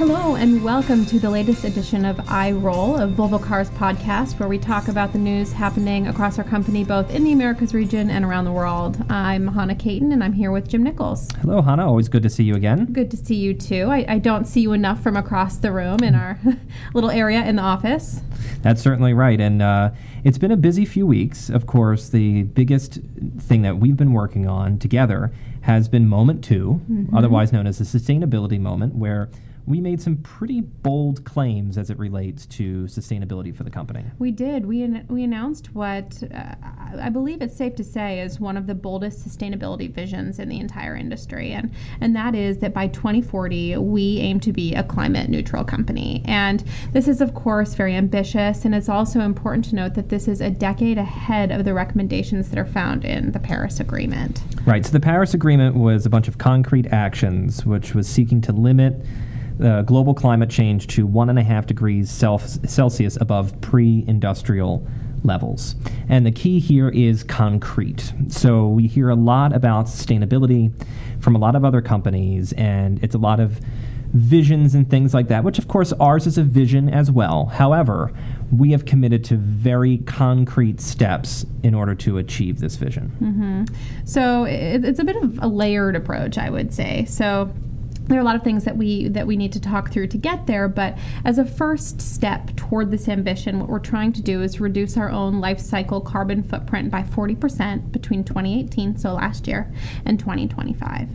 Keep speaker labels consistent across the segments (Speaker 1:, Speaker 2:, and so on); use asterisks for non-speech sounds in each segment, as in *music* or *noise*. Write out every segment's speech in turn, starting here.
Speaker 1: Hello, and welcome to the latest edition of I Roll, a Volvo Cars podcast, where we talk about the news happening across our company, both in the Americas region and around the world. I'm Hannah Caton, and I'm here with Jim Nichols.
Speaker 2: Hello, Hannah. Always good to see you again.
Speaker 1: Good to see you too. I, I don't see you enough from across the room in our *laughs* little area in the office.
Speaker 2: That's certainly right. And uh, it's been a busy few weeks. Of course, the biggest thing that we've been working on together has been Moment 2, mm-hmm. otherwise known as the sustainability moment, where we made some pretty bold claims as it relates to sustainability for the company.
Speaker 1: We did. We we announced what uh, I believe it's safe to say is one of the boldest sustainability visions in the entire industry, and and that is that by 2040 we aim to be a climate neutral company. And this is of course very ambitious, and it's also important to note that this is a decade ahead of the recommendations that are found in the Paris Agreement.
Speaker 2: Right. So the Paris Agreement was a bunch of concrete actions which was seeking to limit uh, global climate change to one and a half degrees Celsius above pre industrial levels. And the key here is concrete. So we hear a lot about sustainability from a lot of other companies, and it's a lot of visions and things like that, which of course ours is a vision as well. However, we have committed to very concrete steps in order to achieve this vision.
Speaker 1: Mm-hmm. So it, it's a bit of a layered approach, I would say. So there are a lot of things that we that we need to talk through to get there but as a first step toward this ambition what we're trying to do is reduce our own life cycle carbon footprint by 40% between 2018 so last year and 2025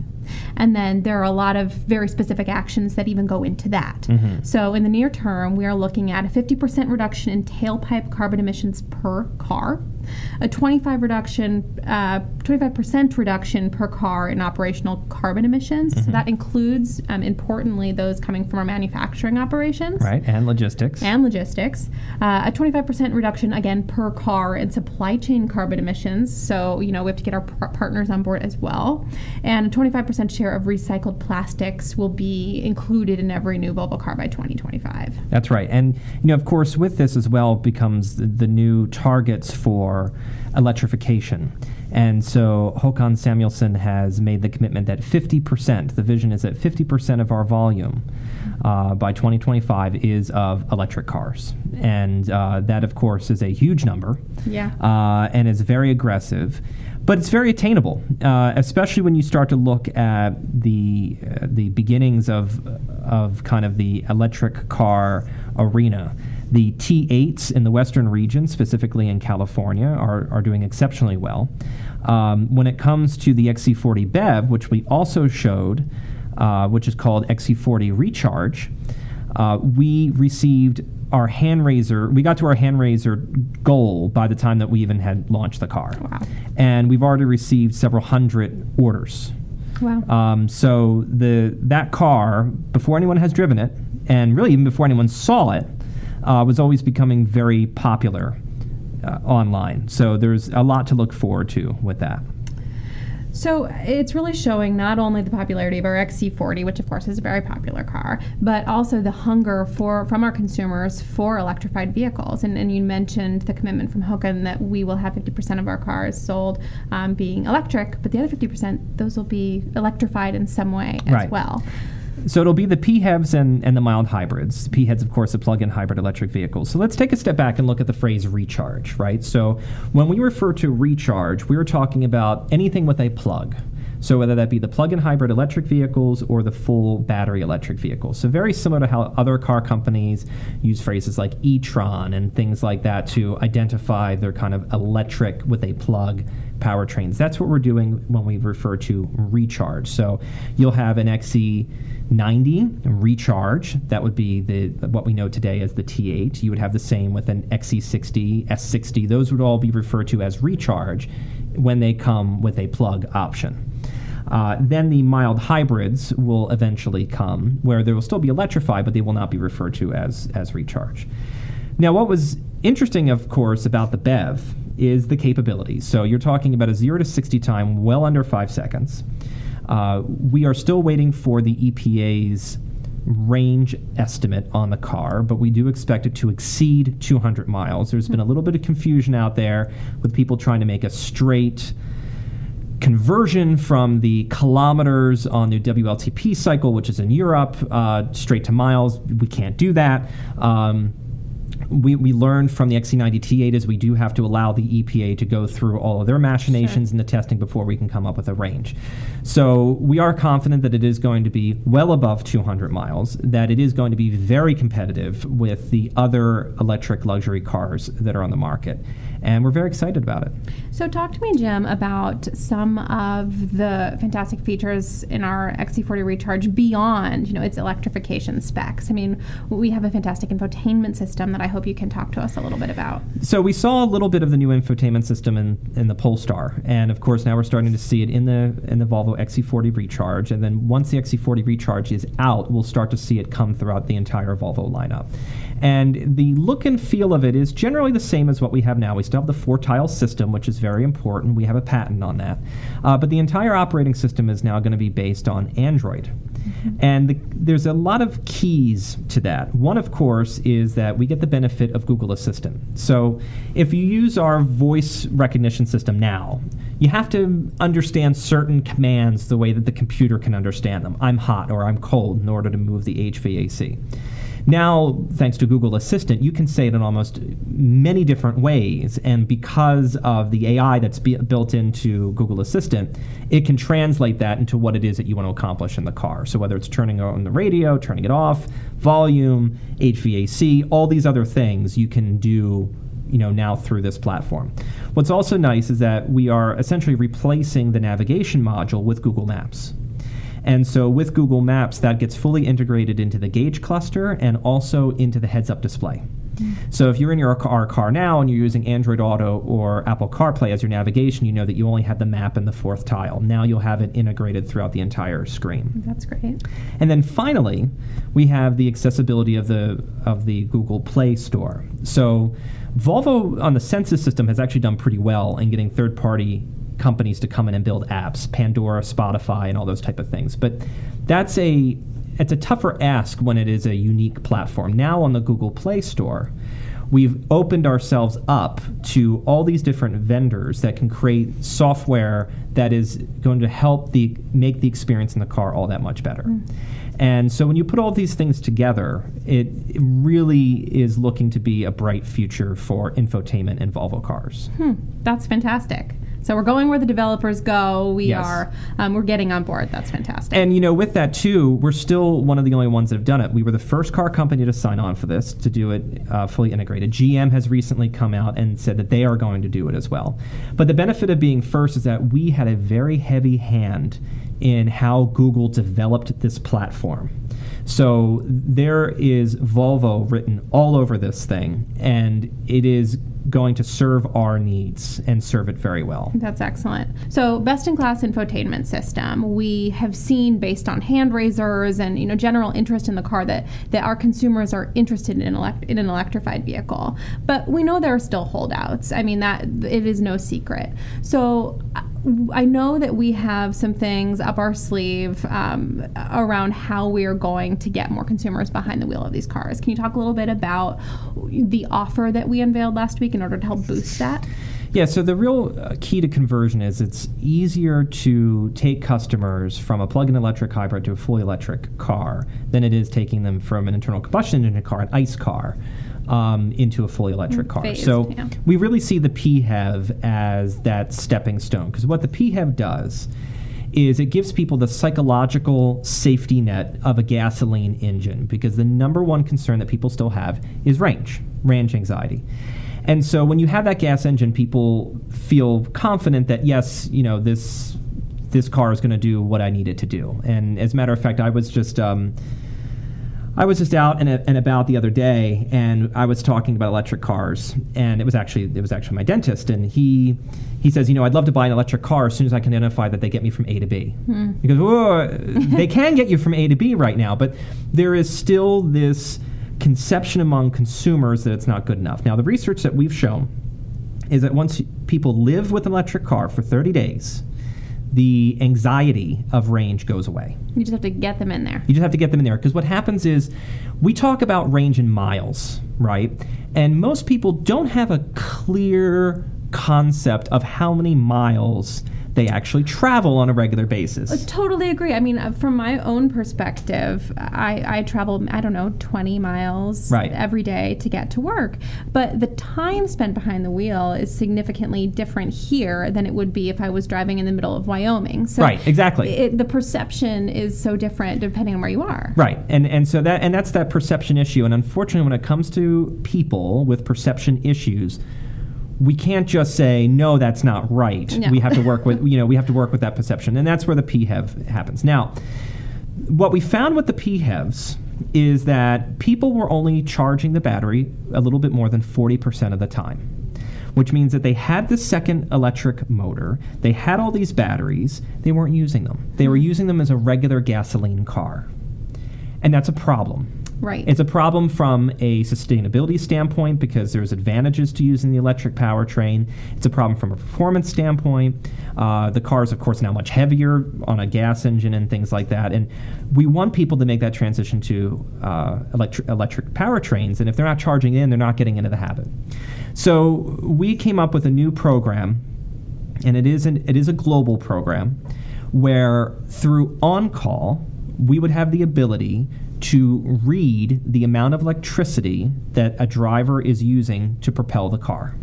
Speaker 1: and then there are a lot of very specific actions that even go into that. Mm-hmm. So in the near term, we are looking at a 50% reduction in tailpipe carbon emissions per car, a 25 reduction, uh, 25% reduction per car in operational carbon emissions. Mm-hmm. So that includes, um, importantly, those coming from our manufacturing operations.
Speaker 2: Right, and logistics.
Speaker 1: And logistics. Uh, a 25% reduction, again, per car in supply chain carbon emissions. So, you know, we have to get our par- partners on board as well. And a 25% share of recycled plastics will be included in every new Volvo car by 2025.
Speaker 2: That's right. And, you know, of course, with this as well becomes the, the new targets for electrification. And so Håkan Samuelsson has made the commitment that 50%, the vision is that 50% of our volume uh, by 2025 is of electric cars. And uh, that, of course, is a huge number.
Speaker 1: Yeah.
Speaker 2: Uh, and is very aggressive but it's very attainable, uh, especially when you start to look at the uh, the beginnings of of kind of the electric car arena. The T8s in the western region, specifically in California, are, are doing exceptionally well. Um, when it comes to the XC40 BEV, which we also showed, uh, which is called XC40 Recharge, uh, we received our hand raiser, we got to our hand raiser goal by the time that we even had launched the car.
Speaker 1: Wow.
Speaker 2: And we've already received several hundred orders.
Speaker 1: Wow.
Speaker 2: Um, so the that car, before anyone has driven it, and really even before anyone saw it, uh, was always becoming very popular uh, online. So there's a lot to look forward to with that.
Speaker 1: So it's really showing not only the popularity of our XC40, which of course is a very popular car, but also the hunger for from our consumers for electrified vehicles. And, and you mentioned the commitment from Håkan that we will have 50% of our cars sold um, being electric, but the other 50%, those will be electrified in some way as
Speaker 2: right.
Speaker 1: well.
Speaker 2: So it'll be the PHEVs and, and the mild hybrids. PHEVs, of course, the plug-in hybrid electric vehicles. So let's take a step back and look at the phrase recharge, right? So when we refer to recharge, we're talking about anything with a plug. So whether that be the plug-in hybrid electric vehicles or the full battery electric vehicles. So very similar to how other car companies use phrases like e-tron and things like that to identify their kind of electric with a plug powertrains. That's what we're doing when we refer to recharge. So you'll have an XC90 recharge. That would be the what we know today as the T8. You would have the same with an XC60, S60. Those would all be referred to as recharge when they come with a plug option. Uh, then the mild hybrids will eventually come, where they will still be electrified, but they will not be referred to as as recharge. Now, what was interesting, of course, about the BEV is the capability. So you're talking about a 0 to 60 time well under five seconds. Uh, we are still waiting for the EPA's range estimate on the car, but we do expect it to exceed 200 miles. There's been a little bit of confusion out there with people trying to make a straight conversion from the kilometers on the WLTP cycle, which is in Europe, uh, straight to miles. We can't do that. Um, we, we learned from the XC90 T8 is we do have to allow the EPA to go through all of their machinations
Speaker 1: Sure.
Speaker 2: in the testing before we can come up with a range. So we are confident that it is going to be well above 200 miles, that it is going to be very competitive with the other electric luxury cars that are on the market. And we're very excited about it.
Speaker 1: So, talk to me, Jim, about some of the fantastic features in our XC40 Recharge beyond, you know, its electrification specs. I mean, we have a fantastic infotainment system that I hope you can talk to us a little bit about.
Speaker 2: So we saw a little bit of the new infotainment system in, in the Polestar, and of course now we're starting to see it in the in the Volvo XC40 Recharge. And then once the XC40 Recharge is out, we'll start to see it come throughout the entire Volvo lineup. And the look and feel of it is generally the same as what we have now. We still have the four tile system, which is very important. We have a patent on that. Uh, but the entire operating system is now going to be based on Android. And the, there's a lot of keys to that. One, of course, is that we get the benefit of Google Assistant. So if you use our voice recognition system now, you have to understand certain commands the way that the computer can understand them. I'm hot or I'm cold in order to move the HVAC. Now, thanks to Google Assistant, you can say it in almost many different ways. And because of the AI that's be- built into Google Assistant, it can translate that into what it is that you want to accomplish in the car. So, whether it's turning on the radio, turning it off, volume, HVAC, all these other things you can do you know now through this platform. What's also nice is that we are essentially replacing the navigation module with Google Maps. And so with Google Maps, that gets fully integrated into the gauge cluster and also into the heads up display. So if you're in your car, car now and you're using Android Auto or Apple CarPlay as your navigation, you know that you only have the map in the fourth tile. Now you'll have it integrated throughout the entire screen.
Speaker 1: That's great.
Speaker 2: And then finally, we have the accessibility of the of the Google Play Store. So Volvo on the Sensus system has actually done pretty well in getting third-party companies to come in and build apps, Pandora, Spotify, and all those type of things. But that's a it's a tougher ask when it is a unique platform. Now on the Google Play Store, we've opened ourselves up to all these different vendors that can create software that is going to help the make the experience in the car all that much better. And so when you put all these things together, it, it really is looking to be a bright future for infotainment in Volvo cars.
Speaker 1: Hmm, that's fantastic. So we're going where the developers go. We
Speaker 2: Yes.
Speaker 1: are um, we're getting on board. That's fantastic.
Speaker 2: And you know, with that too, we're still one of the only ones that have done it. We were the first car company to sign on for this to do it uh, fully integrated. GM has recently come out and said that they are going to do it as well. But the benefit of being first is that we had a very heavy hand in how Google developed this platform. So there is Volvo written all over this thing, and it is going to serve our needs and serve it very well.
Speaker 1: That's excellent. So, best in class infotainment system. We have seen based on hand raisers and you know general interest in the car that that our consumers are interested in elect, in an electrified vehicle. But we know there are still holdouts. I mean that it is no secret. So. I know that we have some things up our sleeve um, around how we are going to get more consumers behind the wheel of these cars. Can you talk a little bit about the offer that we unveiled last week in order to help boost that?
Speaker 2: Yeah, so the real uh, key to conversion is it's easier to take customers from a plug in electric hybrid to a fully electric car than it is taking them from an internal combustion engine car, an ICE car, um, into a fully electric car.
Speaker 1: Phased,
Speaker 2: so
Speaker 1: yeah.
Speaker 2: we really see the PHEV as that stepping stone because what the PHEV does is it gives people the psychological safety net of a gasoline engine because the number one concern that people still have is range, range anxiety. And so when you have that gas engine, people feel confident that yes, you know this this car is going to do what I need it to do. And as a matter of fact, I was just um, I was just out and, and about the other day, and I was talking about electric cars, and it was actually it was actually my dentist, and he he says, you know, I'd love to buy an electric car as soon as I can identify that they get me from A to B, hmm. because whoa, they can get you from A to B right now, but there is still this conception among consumers that it's not good enough. Now, the research that we've shown is that once people live with an electric car for 30 days, the anxiety of range goes away.
Speaker 1: You just have to get them in there.
Speaker 2: You just have to get them in there because what happens is we talk about range in miles, right? And most people don't have a clear concept of how many miles they actually travel on a regular basis.
Speaker 1: I totally agree. I mean, uh, from my own perspective, I, I travel, I don't know, 20 miles
Speaker 2: Right.
Speaker 1: every day to get to work. But the time spent behind the wheel is significantly different here than it would be if I was driving in the middle of Wyoming. So
Speaker 2: Right, exactly.
Speaker 1: It, the perception is so different depending on where you are.
Speaker 2: Right, and and so that and that's that perception issue. And unfortunately, when it comes to people with perception issues, we can't just say no, that's not right.
Speaker 1: No.
Speaker 2: We have to work with you know we have to work with that perception, and that's where the PHEV happens. Now, what we found with the PHEVs is that people were only charging the battery a little bit more than forty percent of the time. Which means that they had the second electric motor, they had all these batteries, they weren't using them. They were mm-hmm. using them as a regular gasoline car. And that's a problem.
Speaker 1: Right.
Speaker 2: It's a problem from a sustainability standpoint because there's advantages to using the electric powertrain. It's a problem from a performance standpoint. Uh, the car is, of course, now much heavier on a gas engine and things like that. And we want people to make that transition to uh, electric, electric powertrains. And if they're not charging in, they're not getting into the habit. So we came up with a new program and it is an, it is a global program where through on call we would have the ability to read the amount of electricity that a driver is using to propel the car.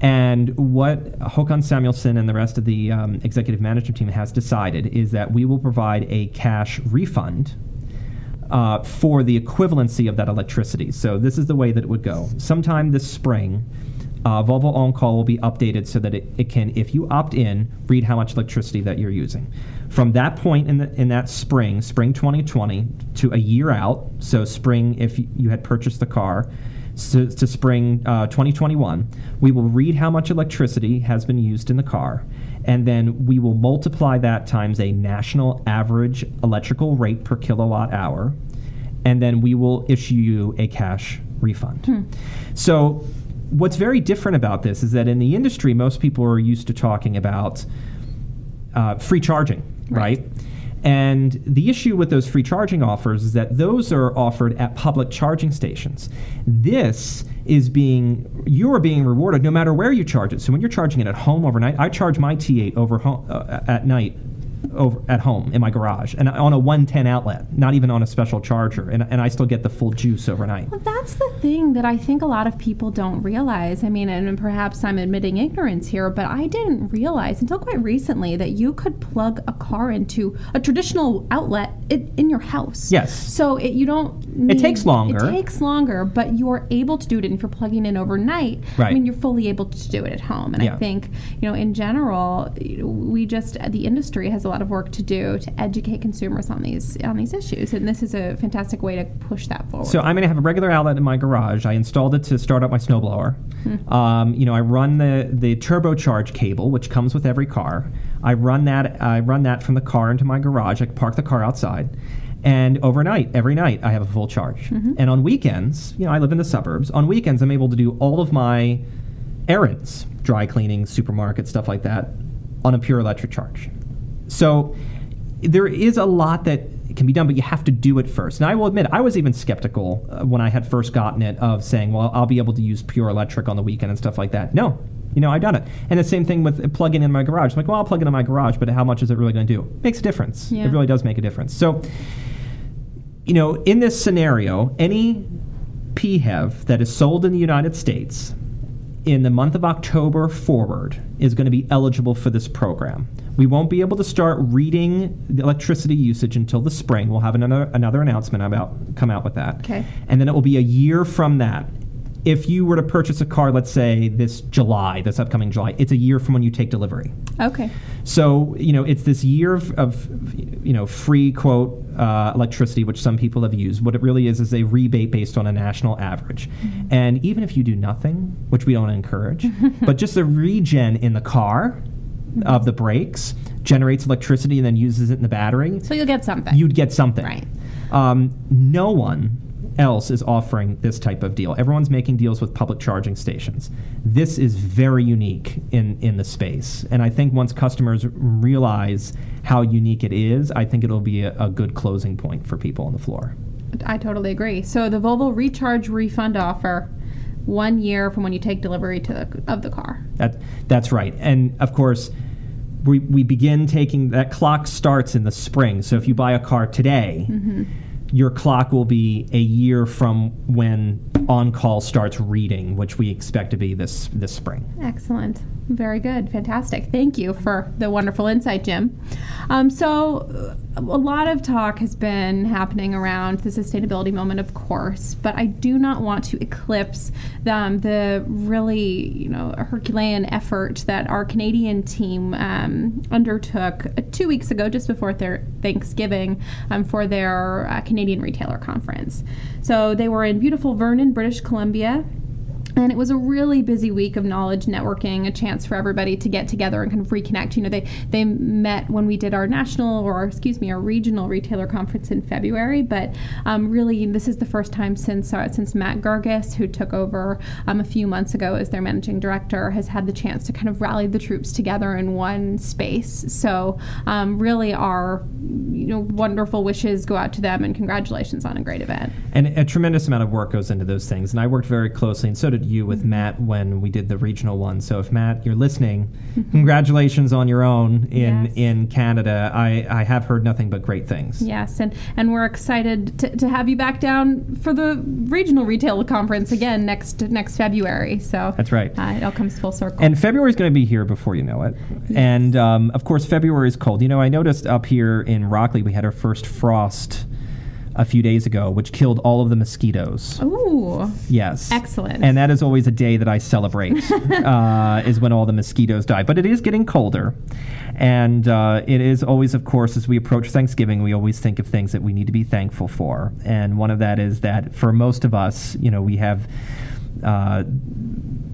Speaker 2: And what Håkan Samuelsson and the rest of the um, executive management team has decided is that we will provide a cash refund uh, for the equivalency of that electricity. So this is the way that it would go. Sometime this spring, uh, Volvo On Call will be updated so that it, it can, if you opt in, read how much electricity that you're using. From that point in, the, in that spring, spring 2020, to a year out, so spring if you had purchased the car, so, to spring uh, 2021, we will read how much electricity has been used in the car, and then we will multiply that times a national average electrical rate per kilowatt hour, and then we will issue you a cash refund. So, what's very different about this is that in the industry, most people are used to talking about uh, free charging,
Speaker 1: Right.
Speaker 2: right? And the issue with those free charging offers is that those are offered at public charging stations. This is being you are being rewarded no matter where you charge it. So when you're charging it at home overnight, I charge my T8 over home, uh, at night over at home in my garage and on a 110 outlet, not even on a special charger, and, and I still get the full juice overnight.
Speaker 1: Well, that's the thing that I think a lot of people don't realize. I mean, and perhaps I'm admitting ignorance here, but I didn't realize until quite recently that you could plug a car into a traditional outlet in, in your house.
Speaker 2: Yes.
Speaker 1: So it, you don't. Need,
Speaker 2: takes longer.
Speaker 1: It takes longer, but you're able to do it. And if you're plugging in overnight, I mean, you're fully able to do it at home. And
Speaker 2: Yeah.
Speaker 1: I think, you know, in general, we just the industry has a lot of work to do to educate consumers on these on these issues, and this is a fantastic way to push that forward.
Speaker 2: So I'm going to have a regular outlet in my garage. I installed it to start up my snowblower. Um, you know, I run the the turbocharge cable, which comes with every car. I run that I run that from the car into my garage. I park the car outside. And overnight, every night, I have a full charge. And on weekends, you know, I live in the suburbs. On weekends, I'm able to do all of my errands, dry cleaning, supermarket, stuff like that, on a pure electric charge. So there is a lot that can be done, but you have to do it first. And I will admit, I was even skeptical uh, when I had first gotten it of saying, well, I'll be able to use pure electric on the weekend and stuff like that. No. You know, I've done it. And the same thing with plugging in my garage. I'm like, well, I'll plug it in my garage, but how much is it really going to do? It Makes a difference.
Speaker 1: Yeah.
Speaker 2: It really does make a difference. So, you know, in this scenario, any PHEV that is sold in the United States in the month of October forward is going to be eligible for this program. We won't be able to start reading the electricity usage until the spring. We'll have another another announcement about come out with that.
Speaker 1: Okay.
Speaker 2: And then it will be a year from that. If you were to purchase a car, let's say this July, this upcoming July, it's a year from when you take delivery.
Speaker 1: okay.
Speaker 2: So you know, it's this year of, of you know free quote uh, electricity, which some people have used. What it really is is a rebate based on a national average. And even if you do nothing, which we don't encourage, *laughs* but just a regen in the car of the brakes generates electricity and then uses it in the battery,
Speaker 1: So you'll get something.
Speaker 2: you'd get something.
Speaker 1: Right.
Speaker 2: Um, no one else is offering this type of deal. Everyone's making deals with public charging stations. This is very unique in, in the space. And I think once customers realize how unique it is, I think it'll be a, a good closing point for people on the floor.
Speaker 1: I totally agree. So the Volvo Recharge refund offer, one year from when you take delivery to the, of the car.
Speaker 2: That, that's right. And of course, we, we begin taking that clock starts in the spring. So if you buy a car today, mm-hmm. your clock will be a year from when on call starts reading, which we expect to be this this spring.
Speaker 1: Excellent. Very good. Fantastic. Thank you for the wonderful insight, Jim. Um, so, a lot of talk has been happening around the sustainability moment, of course, but I do not want to eclipse um, the really, you know, Herculean effort that our Canadian team um, undertook two weeks ago, just before their Thanksgiving, um, for their uh, Canadian Retailer Conference. So, they were in beautiful Vernon, British Columbia, and it was a really busy week of knowledge networking a chance for everybody to get together and kind of reconnect. You know they they met when we did our national or excuse me our regional retailer conference in february. But um, really this is the first time since uh, since matt gargis who took over um, a few months ago as their managing director has had the chance to kind of rally the troops together in one space. So um, really our you know wonderful wishes go out to them and congratulations on a great event.
Speaker 2: And a tremendous amount of work goes into those things. And I worked very closely, and so did you with Matt when we did the regional one. So if Matt, you're listening, *laughs* congratulations on your own in
Speaker 1: Yes.
Speaker 2: in Canada. I, I have heard nothing but great things.
Speaker 1: Yes, and, and we're excited to, to have you back down for the regional retail conference again next next February. So
Speaker 2: That's right.
Speaker 1: uh, it all comes full circle.
Speaker 2: And February is going to be here before you know it. And um, of course, February is cold. You know, I noticed up here in Rockleigh we had our first frost a few days ago, which killed all of the mosquitoes.
Speaker 1: Ooh,
Speaker 2: Yes.
Speaker 1: Excellent.
Speaker 2: And that is always a day that I celebrate, *laughs* uh, is when all the mosquitoes die. But it is getting colder. And uh, it is always, of course, as we approach Thanksgiving, we always think of things that we need to be thankful for. And one of that is that for most of us, you know, we have. Uh,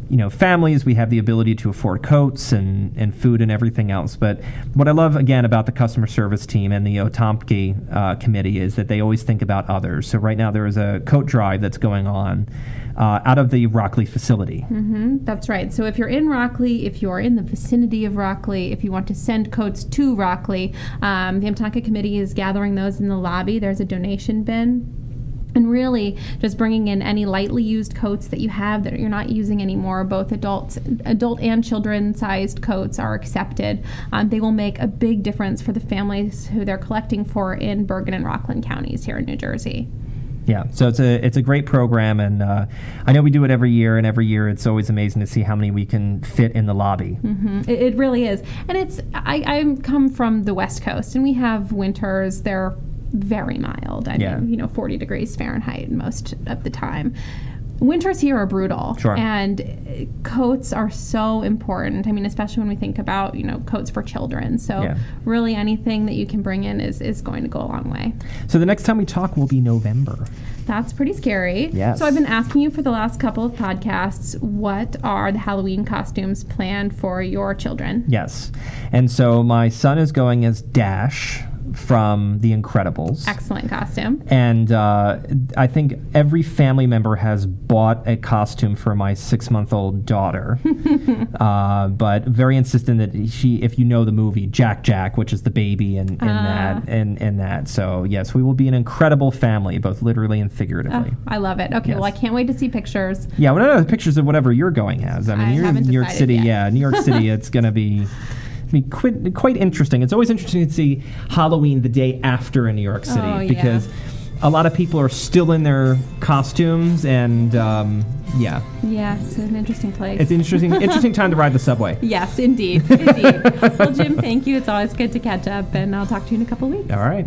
Speaker 2: you know, families, we have the ability to afford coats and, and food and everything else. But what I love, again, about the customer service team and the Otompke uh, committee is that they always think about others. So right now there is a coat drive that's going on uh, out of the Rockleigh facility.
Speaker 1: hmm that's right. So if you're in Rockleigh, if you're in the vicinity of Rockleigh, if you want to send coats to Rockleigh, um, the Amtonka Committee is gathering those in the lobby. There's a donation bin. And really, just bringing in any lightly used coats that you have that you're not using anymore. Both adults, adult and children-sized coats are accepted. Um, they will make a big difference for the families who they're collecting for in Bergen and Rockland counties here in New Jersey.
Speaker 2: Yeah, so it's a it's a great program, and uh, I know we do it every year, and every year it's always amazing to see how many we can fit in the lobby.
Speaker 1: hmm It, it really is, and it's. I, I come from the West Coast, and we have winters. They're very mild. I
Speaker 2: Yeah.
Speaker 1: mean, you know, 40 degrees Fahrenheit most of the time. Winters here are brutal,
Speaker 2: Sure.
Speaker 1: and uh, coats are so important. I mean, especially when we think about you know coats for children. So
Speaker 2: Yeah.
Speaker 1: really, anything that you can bring in is is going to go a long way.
Speaker 2: So the next time we talk will be November.
Speaker 1: That's pretty scary.
Speaker 2: Yes.
Speaker 1: So I've been asking you for the last couple of podcasts, what are the Halloween costumes planned for your children?
Speaker 2: Yes, and so my son is going as Dash from The Incredibles.
Speaker 1: Excellent costume.
Speaker 2: And uh, I think every family member has bought a costume for my six month old daughter. *laughs* uh, but very insistent that she, if you know the movie, Jack Jack, which is the baby in, in
Speaker 1: Ah.
Speaker 2: that, in, in that. So, yes, we will be an incredible family, both literally and figuratively.
Speaker 1: Oh, I love it. Okay, well, I can't wait to see pictures.
Speaker 2: Yeah, well, no, no, pictures of whatever you're going as. I mean,
Speaker 1: I
Speaker 2: you're in New York City.
Speaker 1: yet.
Speaker 2: Yeah, New York City. *laughs* It's going to be. Be quite, quite interesting. It's always interesting to see Halloween the day after in New York City
Speaker 1: Oh, yeah.
Speaker 2: because a lot of people are still in their costumes, and um, yeah,
Speaker 1: Yeah, it's an interesting place.
Speaker 2: it's an interesting *laughs* interesting time to ride the subway.
Speaker 1: yes, indeed. Indeed. well, Jim, thank you. It's always good to catch up, and I'll talk to you in a couple weeks.
Speaker 2: All right.